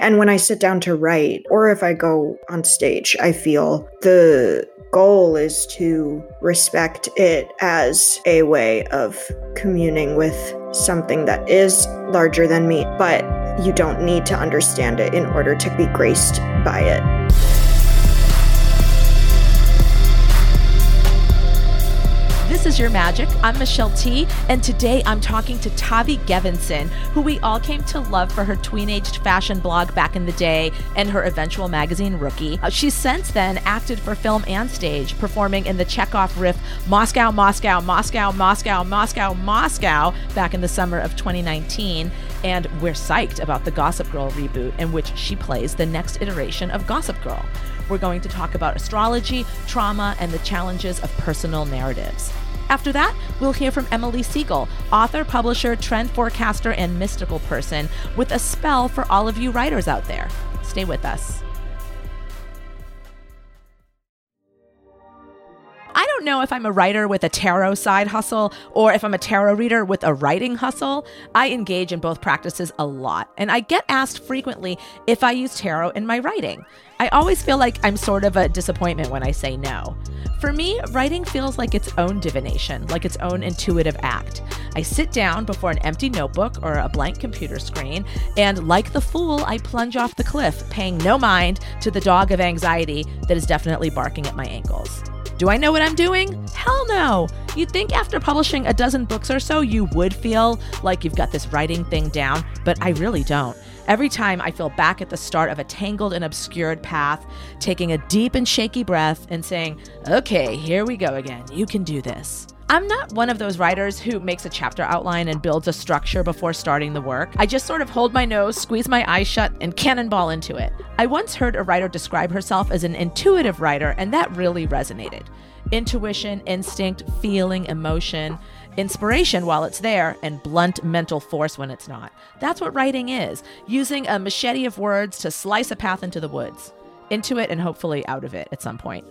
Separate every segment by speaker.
Speaker 1: and when I sit down to write or if I go on stage, I feel the goal is to respect it as a way of communing with something that is larger than me, but you don't need to understand it in order to be graced by it.
Speaker 2: This is Your Magic. I'm Michelle Tea, and today I'm talking to Tavi Gevinson, who we all came to love for her tween-aged fashion blog back in the day and her eventual magazine Rookie. Uh, she's since then acted for film and stage, performing in the Chekhov riff Moscow, Moscow, Moscow, Moscow, Moscow, Moscow back in the summer of 2019. And we're psyched about the Gossip Girl reboot, in which she plays the next iteration of Gossip Girl. We're going to talk about astrology, trauma, and the challenges of personal narratives. After that, we'll hear from Emily Segal, author, publisher, trend forecaster, and mystical person, with a spell for all of you writers out there. Stay with us. Don't know if I'm a writer with a tarot side hustle or if I'm a tarot reader with a writing hustle. I engage in both practices a lot, and I get asked frequently if I use tarot in my writing. I always feel like I'm sort of a disappointment when I say no. For me, writing feels like its own divination, like its own intuitive act. I sit down before an empty notebook or a blank computer screen, and like the fool, I plunge off the cliff, paying no mind to the dog of anxiety that is definitely barking at my ankles. Do I know what I'm doing? Hell no! You'd think after publishing a dozen books or so, you would feel like you've got this writing thing down, but I really don't. Every time I feel back at the start of a tangled and obscured path, taking a deep and shaky breath and saying, okay, here we go again. You can do this. I'm not one of those writers who makes a chapter outline and builds a structure before starting the work. I just sort of hold my nose, squeeze my eyes shut, and cannonball into it. I once heard a writer describe herself as an intuitive writer, and that really resonated. Intuition, instinct, feeling, emotion inspiration while it's there, and blunt mental force when it's not. That's what writing is using a machete of words to slice a path into the woods, into it, and hopefully out of it at some point.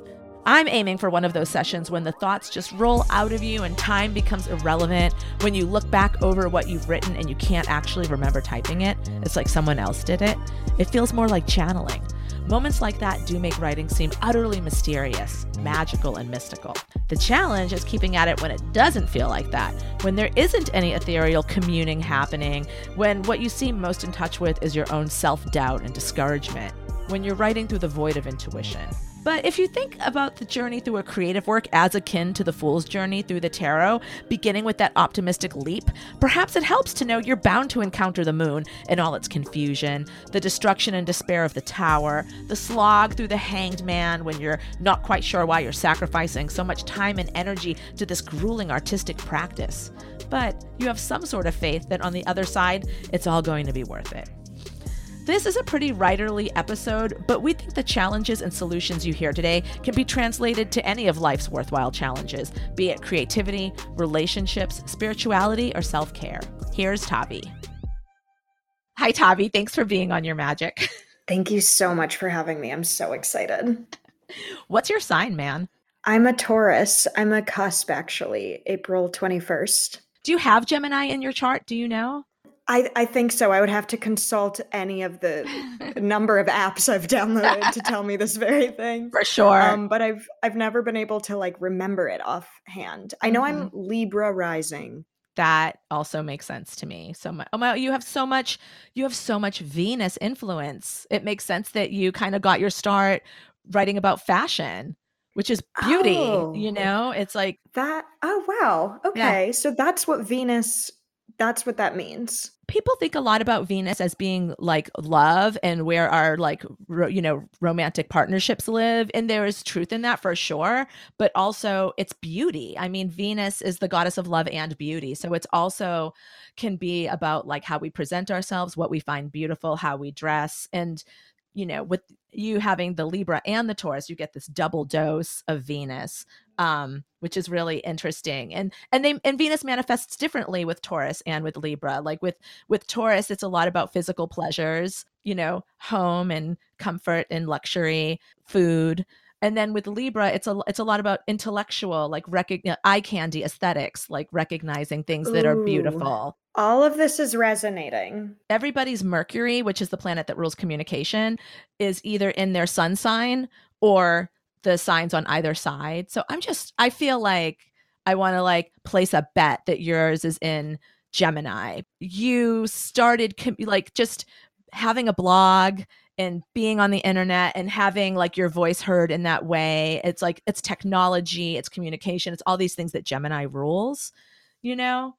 Speaker 2: I'm aiming for one of those sessions when the thoughts just roll out of you and time becomes irrelevant. When you look back over what you've written and you can't actually remember typing it, it's like someone else did it. It feels more like channeling. Moments like that do make writing seem utterly mysterious, magical, and mystical. The challenge is keeping at it when it doesn't feel like that, when there isn't any ethereal communing happening, when what you seem most in touch with is your own self doubt and discouragement, when you're writing through the void of intuition. But if you think about the journey through a creative work as akin to the fool's journey through the tarot, beginning with that optimistic leap, perhaps it helps to know you're bound to encounter the moon in all its confusion, the destruction and despair of the tower, the slog through the hanged man when you're not quite sure why you're sacrificing so much time and energy to this grueling artistic practice. But you have some sort of faith that on the other side, it's all going to be worth it. This is a pretty writerly episode, but we think the challenges and solutions you hear today can be translated to any of life's worthwhile challenges, be it creativity, relationships, spirituality, or self care. Here's Tavi. Hi, Tavi. Thanks for being on Your Magic.
Speaker 1: Thank you so much for having me. I'm so excited.
Speaker 2: What's your sign, man?
Speaker 1: I'm a Taurus. I'm a cusp, actually, April 21st.
Speaker 2: Do you have Gemini in your chart? Do you know?
Speaker 1: I, I think so. I would have to consult any of the number of apps I've downloaded to tell me this very thing.
Speaker 2: For sure.
Speaker 1: Um, but I've I've never been able to like remember it offhand. I know mm-hmm. I'm Libra rising.
Speaker 2: That also makes sense to me. So much. Oh my, you have so much. You have so much Venus influence. It makes sense that you kind of got your start writing about fashion which is beauty oh, you know it's like
Speaker 1: that oh wow okay yeah. so that's what venus that's what that means
Speaker 2: people think a lot about venus as being like love and where our like ro- you know romantic partnerships live and there is truth in that for sure but also it's beauty. I mean venus is the goddess of love and beauty so it's also can be about like how we present ourselves what we find beautiful how we dress and you know with you having the libra and the taurus you get this double dose of venus um, which is really interesting. And and they and Venus manifests differently with Taurus and with Libra. Like with with Taurus, it's a lot about physical pleasures, you know, home and comfort and luxury, food. And then with Libra, it's a it's a lot about intellectual, like recognize eye candy aesthetics, like recognizing things that are beautiful.
Speaker 1: All of this is resonating.
Speaker 2: Everybody's Mercury, which is the planet that rules communication, is either in their sun sign or the signs on either side. So I'm just I feel like I want to like place a bet that yours is in Gemini. You started com- like just having a blog and being on the internet and having like your voice heard in that way. It's like it's technology, it's communication, it's all these things that Gemini rules, you know?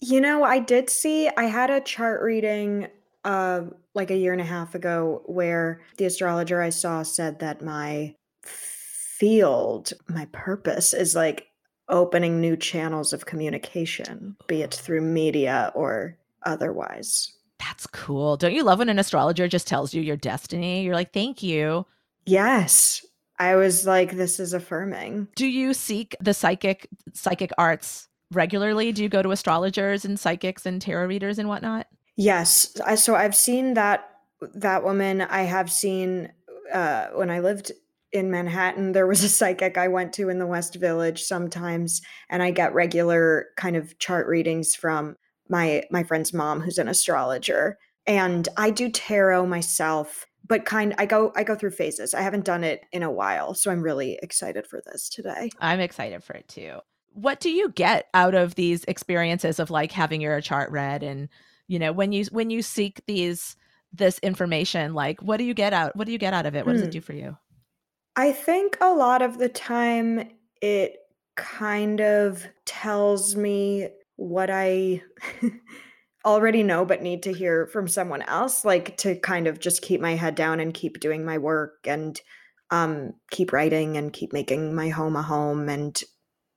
Speaker 1: You know, I did see I had a chart reading uh like a year and a half ago where the astrologer I saw said that my field, my purpose is like opening new channels of communication, be it through media or otherwise.
Speaker 2: That's cool. Don't you love when an astrologer just tells you your destiny? You're like, thank you.
Speaker 1: Yes. I was like, this is affirming.
Speaker 2: Do you seek the psychic psychic arts regularly? Do you go to astrologers and psychics and tarot readers and whatnot?
Speaker 1: Yes. So I've seen that that woman. I have seen uh, when I lived in Manhattan, there was a psychic I went to in the West Village sometimes, and I get regular kind of chart readings from my my friend's mom who's an astrologer and i do tarot myself but kind i go i go through phases. I haven't done it in a while so i'm really excited for this today.
Speaker 2: I'm excited for it too. What do you get out of these experiences of like having your chart read and you know when you when you seek these this information like what do you get out what do you get out of it? What does it
Speaker 1: Hmm.
Speaker 2: do for you?
Speaker 1: I think a lot of the time it kind of tells me what i already know but need to hear from someone else like to kind of just keep my head down and keep doing my work and um keep writing and keep making my home a home and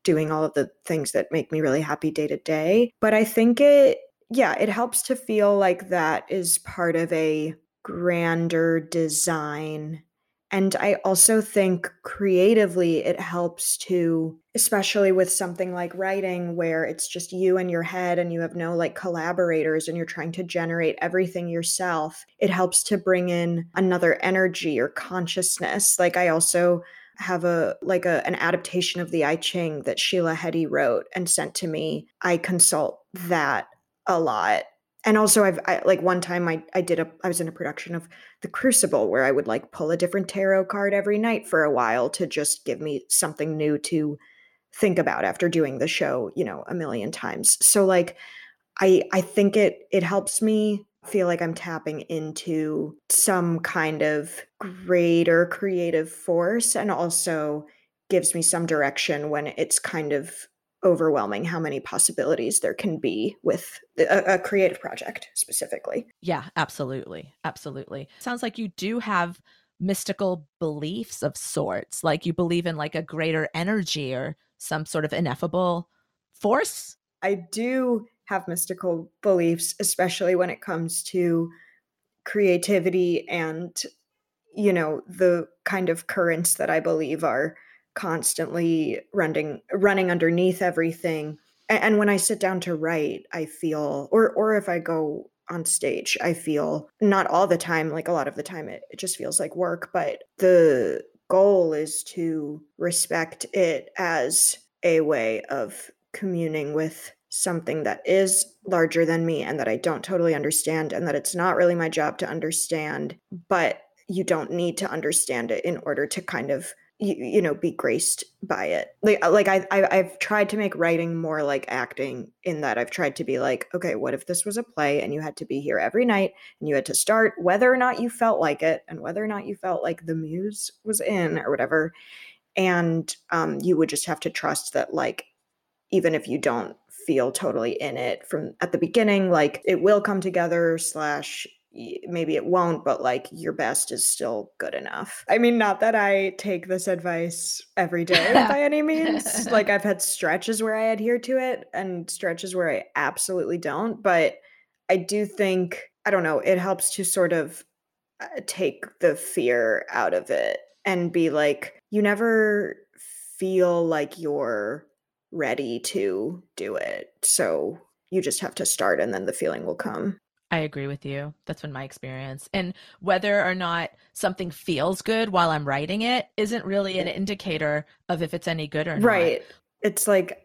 Speaker 1: doing all of the things that make me really happy day to day. But i think it yeah it helps to feel like that is part of a grander design and I also think creatively it helps to, especially with something like writing, where it's just you and your head and you have no like collaborators and you're trying to generate everything yourself. It helps to bring in another energy or consciousness. Like I also have a like a an adaptation of the I Ching that Sheila Heti wrote and sent to me. I consult that a lot and also i've I, like one time i i did a i was in a production of the crucible where i would like pull a different tarot card every night for a while to just give me something new to think about after doing the show you know a million times. So like i i think it it helps me feel like i'm tapping into some kind of greater creative force and also gives me some direction when it's kind of overwhelming how many possibilities there can be with a, a, creative project specifically.
Speaker 2: Yeah, absolutely. Absolutely. Sounds like you do have mystical beliefs of sorts. Like you believe in like a greater energy or some sort of ineffable force.
Speaker 1: I do have mystical beliefs, especially when it comes to creativity and, you know, the kind of currents that I believe are constantly running running underneath everything and, when i sit down to write i feel or or if i go on stage i feel not all the time like a lot of the time it, it just feels like work but the goal is to respect it as a way of communing with something that is larger than me and that i don't totally understand and that it's not really my job to understand but you don't need to understand it in order to kind of you, you know be graced by it. Like like I, I i've tried to make writing more like acting in that i've tried to be like okay what if this was a play and you had to be here every night and you had to start whether or not you felt like it and whether or not you felt like the muse was in or whatever and um you would just have to trust that like even if you don't feel totally in it from at the beginning like it will come together slash maybe it won't, but like your best is still good enough. I mean, not that I take this advice every day by any means. like I've had stretches where I adhere to it and stretches where I absolutely don't, but I do think I don't know, it helps to sort of uh, take the fear out of it and be like you never feel like you're ready to do it. So you just have to start and then the feeling will come.
Speaker 2: I agree with you. That's been my experience. And whether or not something feels good while I'm writing it isn't really an indicator of if it's any good or not.
Speaker 1: Right. It's like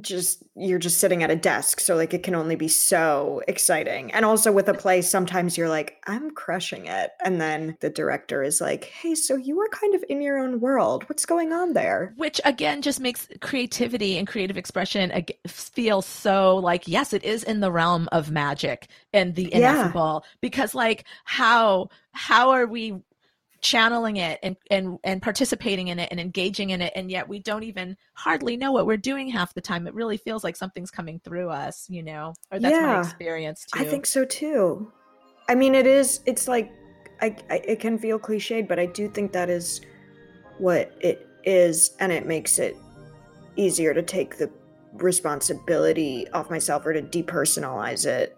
Speaker 1: just you're just sitting at a desk so like it can only be so exciting. And also with a play sometimes you're like i'm crushing it. And then the director is like hey so you were kind of in your own world. What's going on there?
Speaker 2: Which again just makes creativity and creative expression feel so like yes it is in the realm of magic and the ineffable. Yeah. because like how how are we channeling it and, and and participating in it and engaging in it and yet we don't even hardly know what we're doing half the time. It really feels like something's coming through us you know? Or that's yeah, my experience too.
Speaker 1: i think so too. I mean it is it's like I, I it can feel cliched but i do think that is what it is and it makes it easier to take the responsibility off myself or to depersonalize it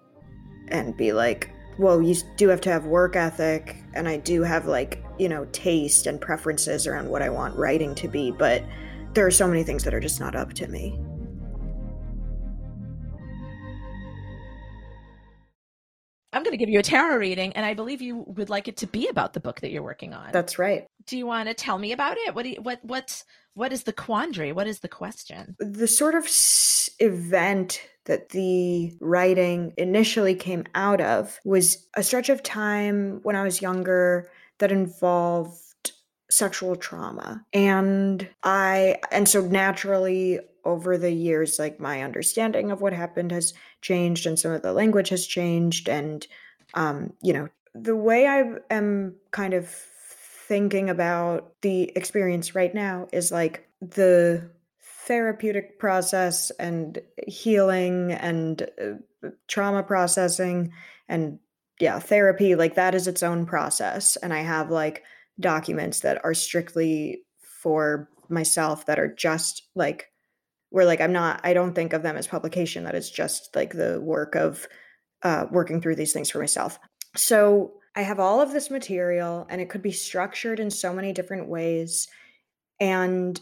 Speaker 1: and be like well, you do have to have work ethic, and I do have like, you know, taste and preferences around what I want writing to be, but there are so many things that are just not up to me.
Speaker 2: I'm going to give you a tarot reading, and I believe you would like it to be about the book that you're working on.
Speaker 1: That's right.
Speaker 2: Do you want to tell me about it? What do you, what what what is the quandary? What is the question?
Speaker 1: The sort of event that the writing initially came out of was a stretch of time when I was younger that involved sexual trauma. And I, and so naturally, over the years, like my understanding of what happened has changed and some of the language has changed. And, um, you know, the way I am kind of thinking about the experience right now is like the therapeutic process and healing and uh, trauma processing and yeah therapy like that is its own process and i have like documents that are strictly for myself that are just like where like i'm not i don't think of them as publication that is just like the work of uh, working through these things for myself so i have all of this material and it could be structured in so many different ways and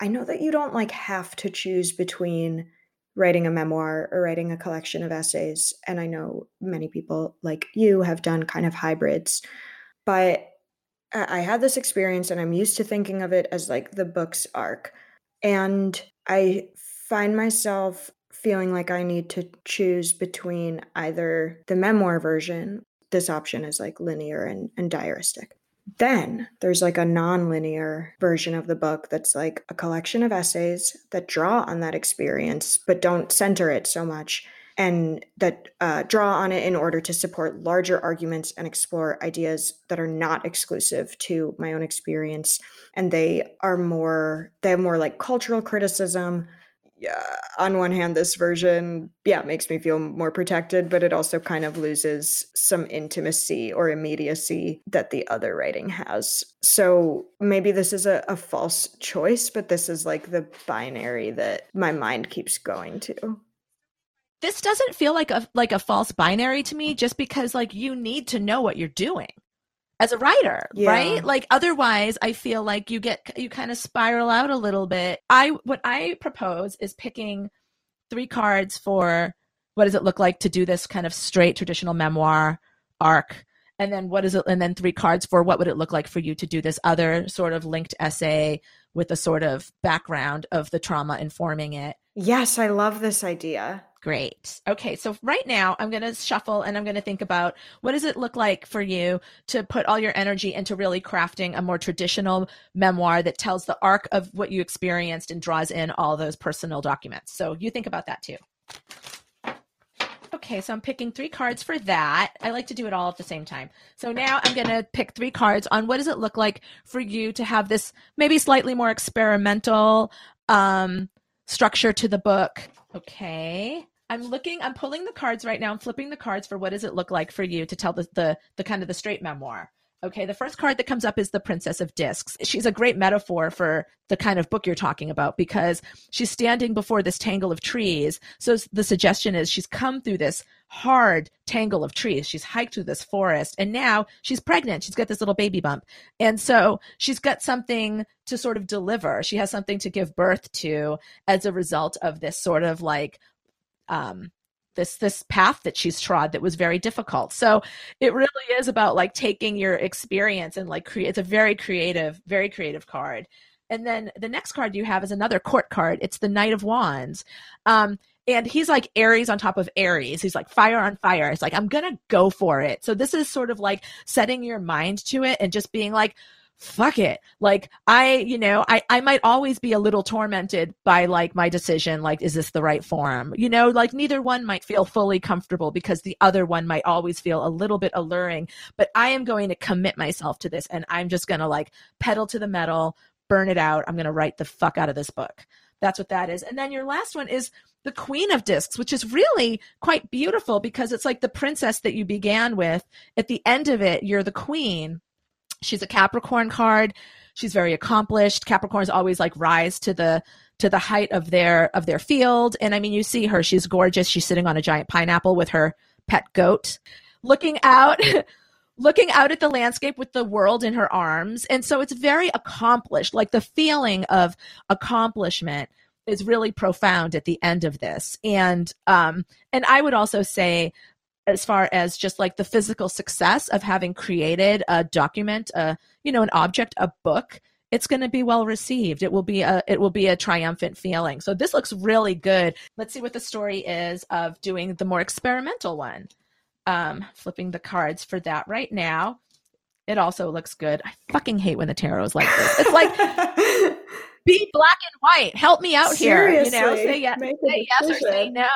Speaker 1: I know that you don't like have to choose between writing a memoir or writing a collection of essays. And I know many people like you have done kind of hybrids. But I had this experience and I'm used to thinking of it as like the book's arc. And I find myself feeling like I need to choose between either the memoir version, this option is like linear and, and diaristic, then there's like a non-linear version of the book that's like a collection of essays that draw on that experience but don't center it so much and that uh, draw on it in order to support larger arguments and explore ideas that are not exclusive to my own experience. And they are more they have more like cultural criticism. Yeah, on one hand, this version, yeah, makes me feel more protected, but it also kind of loses some intimacy or immediacy that the other writing has. So maybe this is a, a false choice, but this is like the binary that my mind keeps going to
Speaker 2: this doesn't feel like a like a false binary to me just because like you need to know what you're doing as a writer, yeah. right? Like otherwise I feel like you get you kind of spiral out a little bit. I what I propose is picking three cards for what does it look like to do this kind of straight traditional memoir arc and then what is it and then three cards for what would it look like for you to do this other sort of linked essay with a sort of background of the trauma informing it
Speaker 1: yes i love this idea
Speaker 2: Great. Okay, so right now I'm going to shuffle and I'm going to think about what does it look like for you to put all your energy into really crafting a more traditional memoir that tells the arc of what you experienced and draws in all those personal documents. So you think about that too. Okay, so I'm picking three cards for that. I like to do it all at the same time. So now I'm going to pick three cards on what does it look like for you to have this maybe slightly more experimental um, structure to the book. Okay. I'm looking, I'm pulling the cards right now. I'm flipping the cards for what does it look like for you to tell the, the, the kind of the straight memoir. Okay, the first card that comes up is the Princess of Discs. She's a great metaphor for the kind of book you're talking about because she's standing before this tangle of trees. So the suggestion is she's come through this hard tangle of trees. She's hiked through this forest and now she's pregnant. She's got this little baby bump. And so she's got something to sort of deliver. She has something to give birth to as a result of this sort of like um, this this path that she's trod that was very difficult. So it really is about like taking your experience and like create. It's a very creative, very creative card. And then the next card you have is another court card. It's the Knight of Wands. Um, and he's like Aries on top of Aries. He's like fire on fire. It's like, I'm to go for it. So this is sort of like setting your mind to it and just being like, fuck it. Like I, you know, I, I might always be a little tormented by like my decision. Like, is this the right form? You know, like neither one might feel fully comfortable because the other one might always feel a little bit alluring, but I am going to commit myself to this and I'm just going to like pedal to the metal, burn it out. I'm going to write the fuck out of this book. That's what that is. And then your last one is the Queen of Discs, which is really quite beautiful because it's like the princess that you began with. At the end of it, you're the queen. She's a Capricorn card. She's very accomplished. Capricorns always like rise to the to the height of their of their field. And I mean, you see her. She's gorgeous. She's sitting on a giant pineapple with her pet goat, looking out. looking out at the landscape with the world in her arms. And so it's very accomplished. Like the feeling of accomplishment is really profound at the end of this. And um and I would also say as far as just like the physical success of having created a document, a you know, an object, a book, it's going to be well received. It will be a it will be a triumphant feeling. So this looks really good. Let's see what the story is of doing the more experimental one um, flipping the cards for that right now. It also looks good. I fucking hate when the tarot is like this. It's like be black and white. Help me out
Speaker 1: Seriously,
Speaker 2: here. You know, say yes, say yes or say no.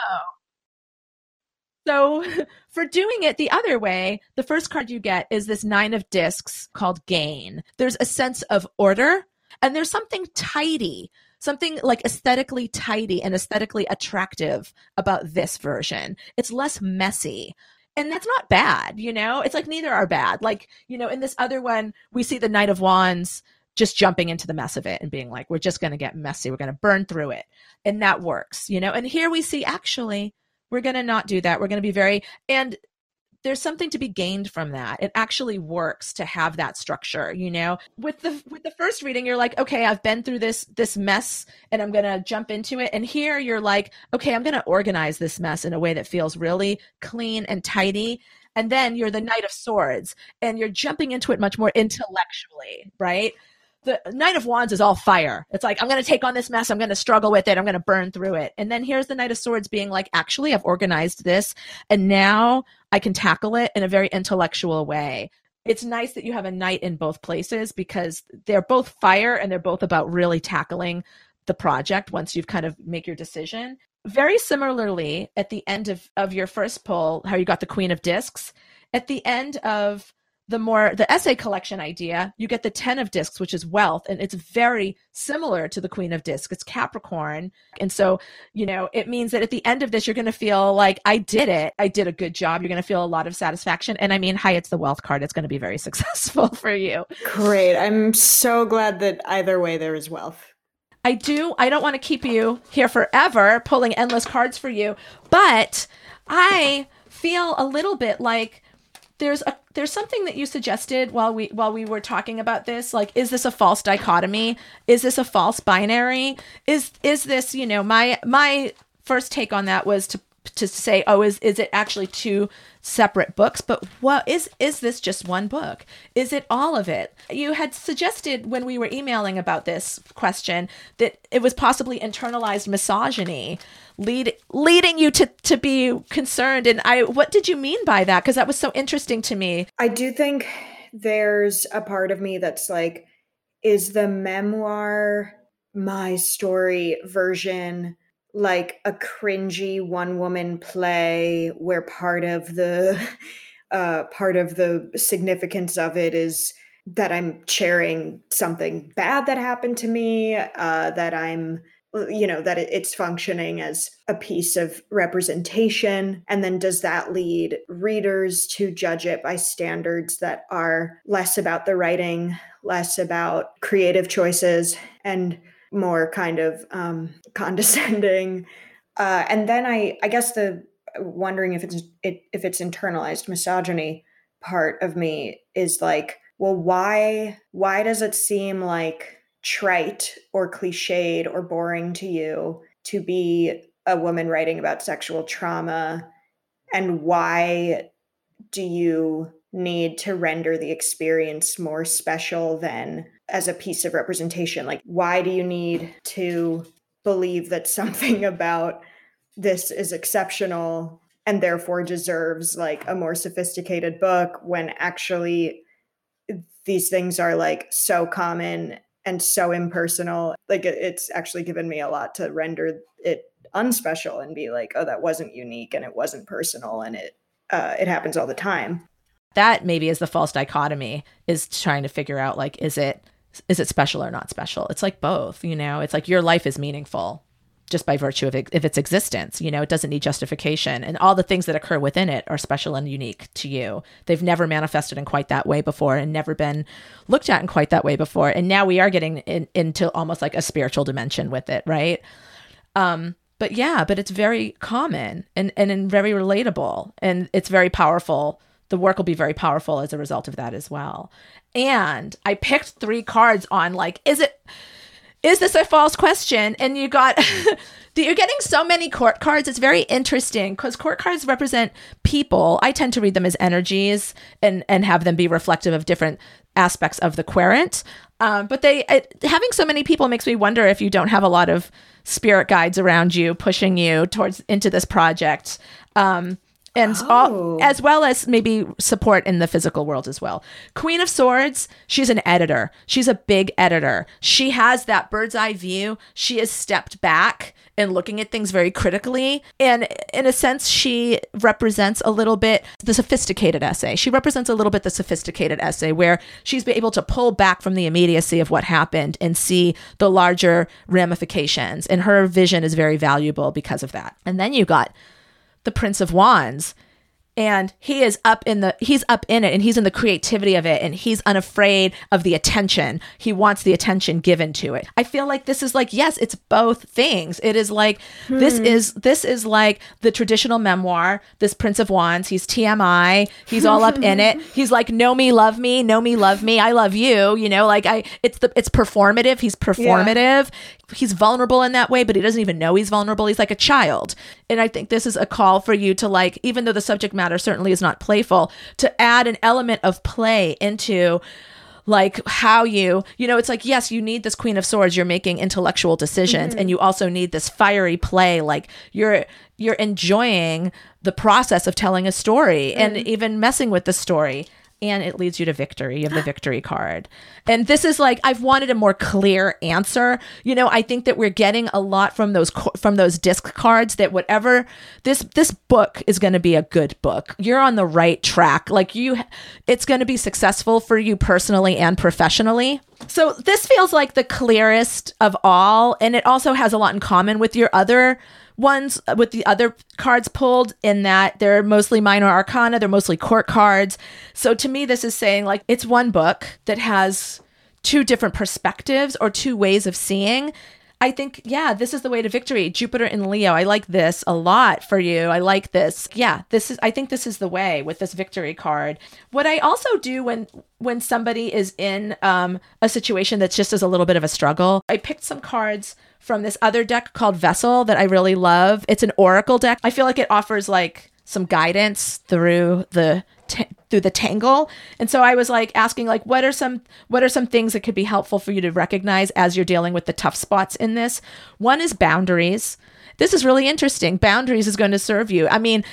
Speaker 2: So, for doing it the other way, the first card you get is this nine of discs called gain. There's a sense of order and there's something tidy, something like aesthetically tidy and aesthetically attractive about this version. It's less messy and that's not bad, you know? It's like neither are bad. Like, you know, in this other one, we see the Knight of Wands just jumping into the mess of it and being like, we're just going to get messy. We're going to burn through it. And that works, you know? And here we see actually, we're going to not do that. We're going to be very, and there's something to be gained from that. It actually works to have that structure, you know. With the with the first reading, you're like, okay, I've been through this this mess and I'm going to jump into it. And here you're like, okay, I'm going to organize this mess in a way that feels really clean and tidy. And then you're the Knight of Swords and you're jumping into it much more intellectually, right? The Knight of Wands is all fire. It's like, I'm going to take on this mess. I'm going to struggle with it. I'm going to burn through it. And then here's the Knight of Swords being like, actually, I've organized this and now I can tackle it in a very intellectual way. It's nice that you have a knight in both places because they're both fire and they're both about really tackling the project once you've kind of make your decision. Very similarly, at the end of, of your first pull, how you got the Queen of Discs, at the end of the more the essay collection idea, you get the 10 of discs, which is wealth. And it's very similar to the queen of discs. It's Capricorn. And so, you know, it means that at the end of this, you're going to feel like I did it. I did a good job. You're going to feel a lot of satisfaction. And I mean, hi, it's the wealth card. It's going to be very successful for you.
Speaker 1: Great. I'm so glad that either way there is wealth.
Speaker 2: I do. I don't want to keep you here forever pulling endless cards for you, but I feel a little bit like there's a there's something that you suggested while we while we were talking about this like is this a false dichotomy? Is this a false binary? Is is this you know my my first take on that was to to say oh is is it actually two separate books? But what is is this just one book? Is it all of it? You had suggested when we were emailing about this question that it was possibly internalized misogyny lead leading you to to be concerned. And i what did you mean by that? Because that was so interesting to me.
Speaker 1: I do think there's a part of me that's like is the memoir my story version like a cringy one woman play where part of the uh part of the significance of it is that I'm sharing something bad that happened to me, uh, that I'm, you know, that it's functioning as a piece of representation. And then does that lead readers to judge it by standards that are less about the writing, less about creative choices, and more kind of um, condescending. Uh, and then I, I guess the wondering if it's it, if it's internalized misogyny part of me is like, well, why why does it seem like trite or cliched or boring to you to be a woman writing about sexual trauma and why do you need to render the experience more special than as a piece of representation like why do you need to believe that something about this is exceptional and therefore deserves like a more sophisticated book when actually these things are like so common and so impersonal? Like it's actually given me a lot to render it unspecial and be like oh that wasn't unique and it wasn't personal and it uh, it happens all the time.
Speaker 2: That maybe is the false dichotomy is trying to figure out like is it is it special or not special it's like both you know it's like your life is meaningful just by virtue of, it, of its existence. You know, it doesn't need justification. And all the things that occur within it are special and unique to you. They've never manifested in quite that way before and never been looked at in quite that way before. And now we are getting in, into almost like a spiritual dimension with it, right? Um, but yeah, but it's very common and, and very relatable. And it's very powerful. The work will be very powerful as a result of that as well. And I picked three cards on like, is it is this a false question? And you got you're getting so many court cards. It's very interesting because court cards represent people. I tend to read them as energies and and have them be reflective of different aspects of the querent. Um, but they it, having so many people makes me wonder if you don't have a lot of spirit guides around you pushing you towards into this project. Um, and oh. all, as well as maybe support in the physical world as well. Queen of Swords, she's an editor. She's a big editor. She has that bird's eye view. She has stepped back and looking at things very critically. And in a sense, she represents a little bit the sophisticated essay. She represents a little bit the sophisticated essay where she's able to pull back from the immediacy of what happened and see the larger ramifications. And her vision is very valuable because of that. And then you got the Prince of Wands. And he is up in the he's up in it and he's in the creativity of it and he's unafraid of the attention. He wants the attention given to it. I feel like this is like yes it's both things. It is like hmm. this is this is like the traditional memoir this prince of wands. He's tmi he's all up in it. He's like know me love me. Know me love me. I love you. You know like i it's the it's performative. He's performative. yeah he's vulnerable in that way, but he doesn't even know he's vulnerable. He's like a child. And I think this is a call for you to like, even though the subject matter certainly is not playful, to add an element of play into like how you you know it's like yes you need this queen of swords you're making intellectual decisions mm-hmm. and you also need this fiery play like you're you're enjoying the process of telling a story mm-hmm. and even messing with the story and it leads you to victory. You have the victory card. And this is like I've wanted a more clear answer. You know, I think that we're getting a lot from those from those disc cards that whatever this this book is going to be a good book. You're on the right track. Like you it's going to be successful for you personally and professionally. So this feels like the clearest of all and it also has a lot in common with your other ones with the other cards pulled in that they're mostly minor arcana, they're mostly court cards. So to me, this is saying like it's one book that has two different perspectives or two ways of seeing. I think, yeah, this is the way to victory. Jupiter in Leo. I like this a lot for you. I like this. Yeah, this is I think this is the way with this victory card. What I also do when when somebody is in um, a situation that's just as a little bit of a struggle, I picked some cards from this other deck called Vessel that I really love. It's an oracle deck. I feel like it offers like some guidance through the t- through the tangle. And so I was like asking like what are some what are some things that could be helpful for you to recognize as you're dealing with the tough spots in this? One is boundaries this is really interesting. Boundaries is going to serve you. I mean,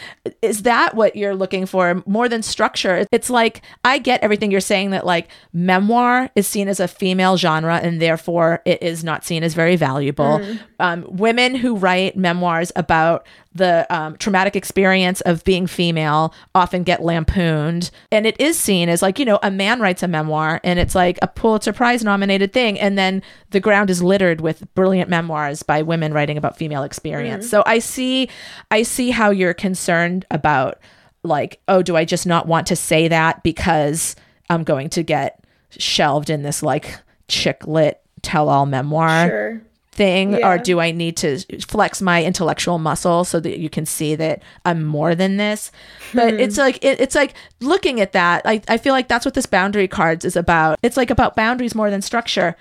Speaker 2: is that what you're looking for more than structure? It's like, I get everything you're saying that like memoir is seen as a female genre and therefore it is not seen as very valuable. Mm. Um, women who write memoirs about the um, traumatic experience of being female often get lampooned. And it is seen as like, you know, a man writes a memoir and it's like a Pulitzer Prize nominated thing. And then the ground is littered with brilliant memoirs by women writing about female experience. Mm. So I see, I see how you're concerned about like, oh, do I just not want to say that because I'm going to get shelved in this like chick lit tell all memoir? Sure thing yeah. or do I need to flex my intellectual muscle so that you can see that I'm more than this? But hmm. it's like it, it's like looking at that. I, I feel like that's what this boundary cards is about. It's like about boundaries more than structure.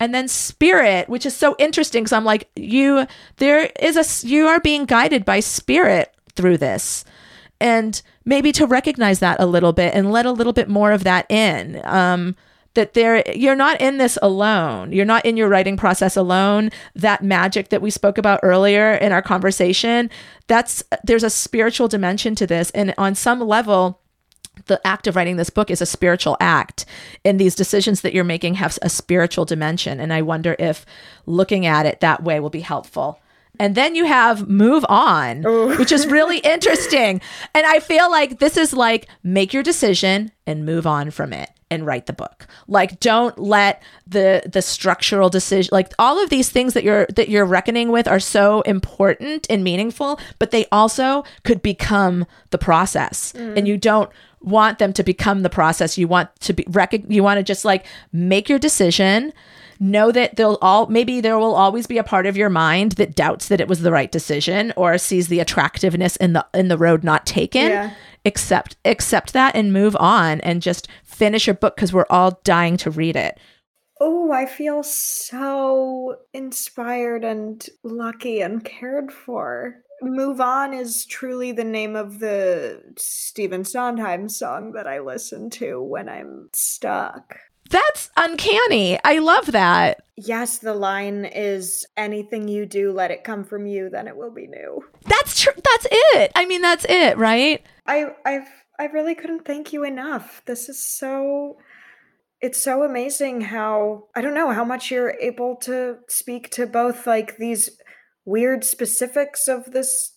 Speaker 2: and then spirit, which is so interesting because I'm like, you, there is a, you are being guided by spirit through this. And maybe to recognize that a little bit and let a little bit more of that in. Um, that there you're not in this alone. You're not in your writing process alone. That magic that we spoke about earlier in our conversation that's there's a spiritual dimension to this. And on some level the act of writing this book is a spiritual act. And these decisions that you're making have a spiritual dimension. And i wonder if looking at it that way will be helpful. And then you have move on Ooh. which is really interesting. And i feel like this is like make your decision and move on from it and write the book like don't let the the structural decision like all of these things that you're that you're reckoning with are so important and meaningful but they also could become the process mm. and you don't want them to become the process. You want to be rec- you want to just like make your decision. Know that they'll all maybe there will always be a part of your mind that doubts that it was the right decision or sees the attractiveness in the in the road not taken. Yeah. Accept accept that and move on and just finish your book because we're all dying to read it.
Speaker 1: Oh, I feel so inspired and lucky and cared for. Move On is truly the name of the Stephen Sondheim song that I listen to when I'm stuck.
Speaker 2: That's uncanny. I love that.
Speaker 1: Yes, the line is anything you do, let it come from you, then it will be new.
Speaker 2: That's true. That's it. I mean, that's it, right?
Speaker 1: I I've I really couldn't thank you enough. This is so it's so amazing how I don't know how much you're able to speak to both like these weird specifics of this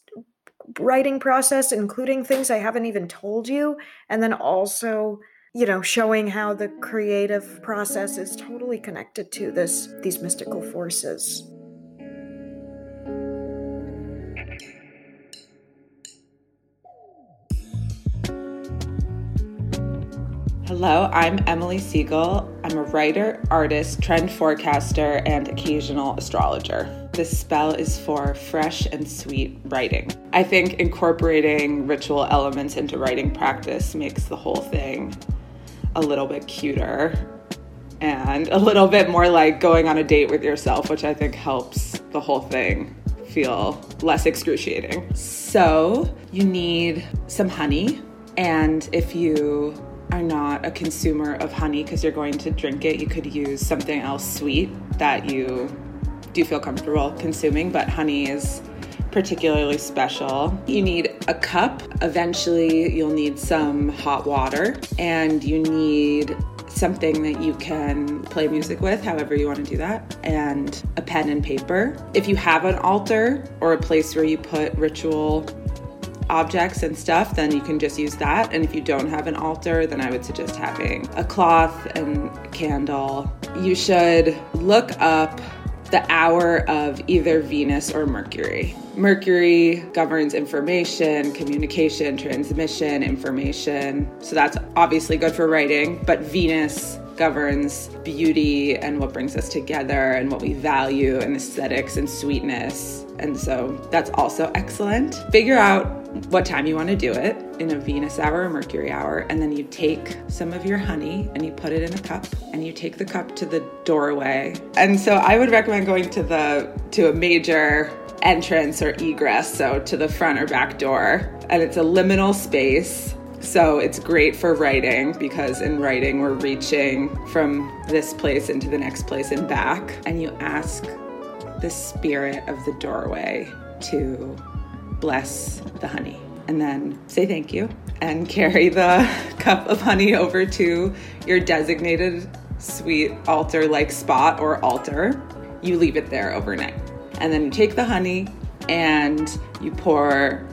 Speaker 1: writing process, including things I haven't even told you, and then also you know showing how the creative process is totally connected to this these mystical forces
Speaker 3: Hello, I'm Emily Segal. I'm a writer, artist, trend forecaster, and occasional astrologer. This spell is for fresh and sweet writing. I think incorporating ritual elements into writing practice makes the whole thing a little bit cuter and a little bit more like going on a date with yourself, which I think helps the whole thing feel less excruciating. So, you need some honey, and if you are not a consumer of honey because you're going to drink it, you could use something else sweet that you do feel comfortable consuming, but honey is particularly special. You need a cup. Eventually, you'll need some hot water, and you need something that you can play music with, however you want to do that, and a pen and paper. If you have an altar or a place where you put ritual objects and stuff, then you can just use that. And if you don't have an altar, then I would suggest having a cloth and candle. You should look up the hour of either Venus or Mercury. Mercury governs information, communication, transmission, information. So that's obviously good for writing, but Venus governs beauty and what brings us together and what we value and aesthetics and sweetness. And so that's also excellent. Figure out what time you want to do it in a Venus hour or Mercury hour, and then you take some of your honey and you put it in a cup and you take the cup to the doorway. And so I would recommend going to the to a major entrance or egress, so to the front or back door. And it's a liminal space. So it's great for writing because in writing we're reaching from this place into the next place and back. And you ask the spirit of the doorway to bless the honey and then say thank you and carry the cup of honey over to your designated sweet altar like spot or altar. You leave it there overnight. And then you take the honey and you pour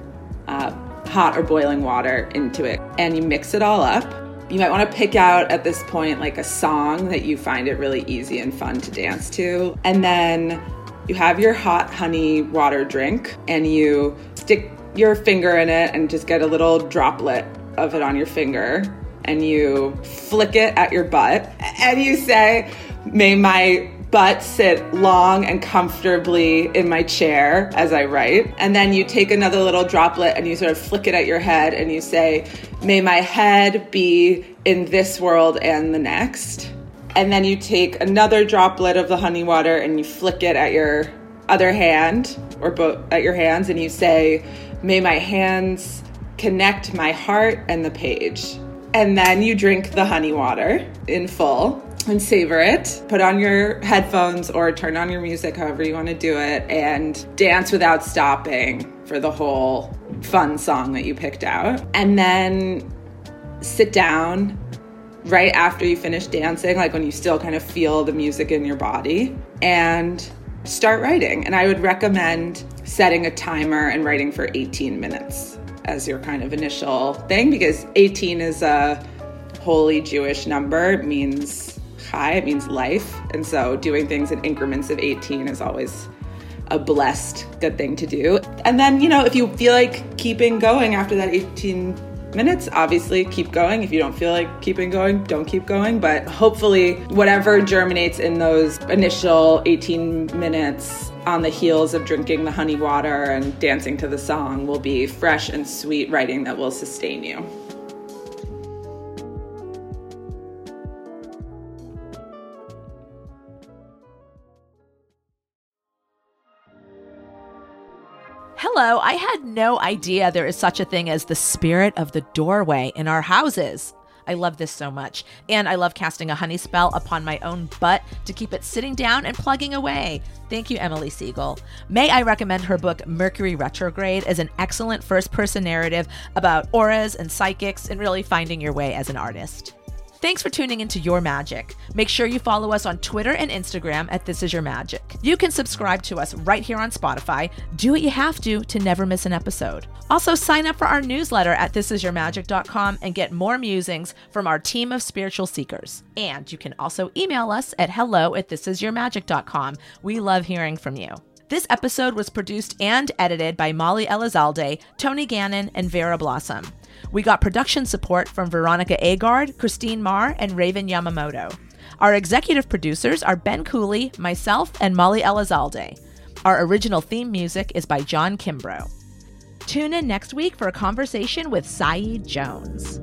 Speaker 3: uh, hot or boiling water into it and you mix it all up. You might want to pick out at this point like a song that you find it really easy and fun to dance to. And then you have your hot honey water drink and you stick your finger in it and just get a little droplet of it on your finger and you flick it at your butt and you say, May my butt sit long and comfortably in my chair as I write. And then you take another little droplet and you sort of flick it at your head and you say, May my head be in this world and the next. And then you take another droplet of the honey water and you flick it at your other hand or both at your hands and you say, May my hands connect my heart and the page. And then you drink the honey water in full and savor it. Put on your headphones or turn on your music, however you want to do it, and dance without stopping for the whole fun song that you picked out. And then sit down right after you finish dancing, like when you still kind of feel the music in your body, and start writing. And I would recommend setting a timer and writing for 18 minutes as your kind of initial thing because 18 is a holy Jewish number. It means chai, it means life. And so doing things in increments of 18 is always a blessed good thing to do. And then, you know, if you feel like keeping going after that 18 minutes, obviously keep going. If you don't feel like keeping going, don't keep going. But hopefully, whatever germinates in those initial 18 minutes on the heels of drinking the honey water and dancing to the song will be fresh and sweet writing that will sustain you.
Speaker 2: Hello, I had no idea there is such a thing as the spirit of the doorway in our houses. I love this so much. And I love casting a honey spell upon my own butt to keep it sitting down and plugging away. Thank you, Emily Segal. May I recommend her book, Mercury Retrograde, as an excellent first person narrative about auras and psychics and really finding your way as an artist. Thanks for tuning into Your Magic. Make sure you follow us on Twitter and Instagram at This Is Your Magic. You can subscribe to us right here on Spotify. Do what you have to to never miss an episode. Also, sign up for our newsletter at thisisyourmagic.com and get more musings from our team of spiritual seekers. And you can also email us at hello at thisisyourmagic.com. We love hearing from you. This episode was produced and edited by Molly Elizalde, Tony Gannon, and Vera Blossom. We got production support from Veronica Agard, Christine Marr, and Raven Yamamoto. Our executive producers are Ben Cooley, myself, and Molly Elizalde. Our original theme music is by John Kimbrough. Tune in next week for a conversation with Saeed Jones.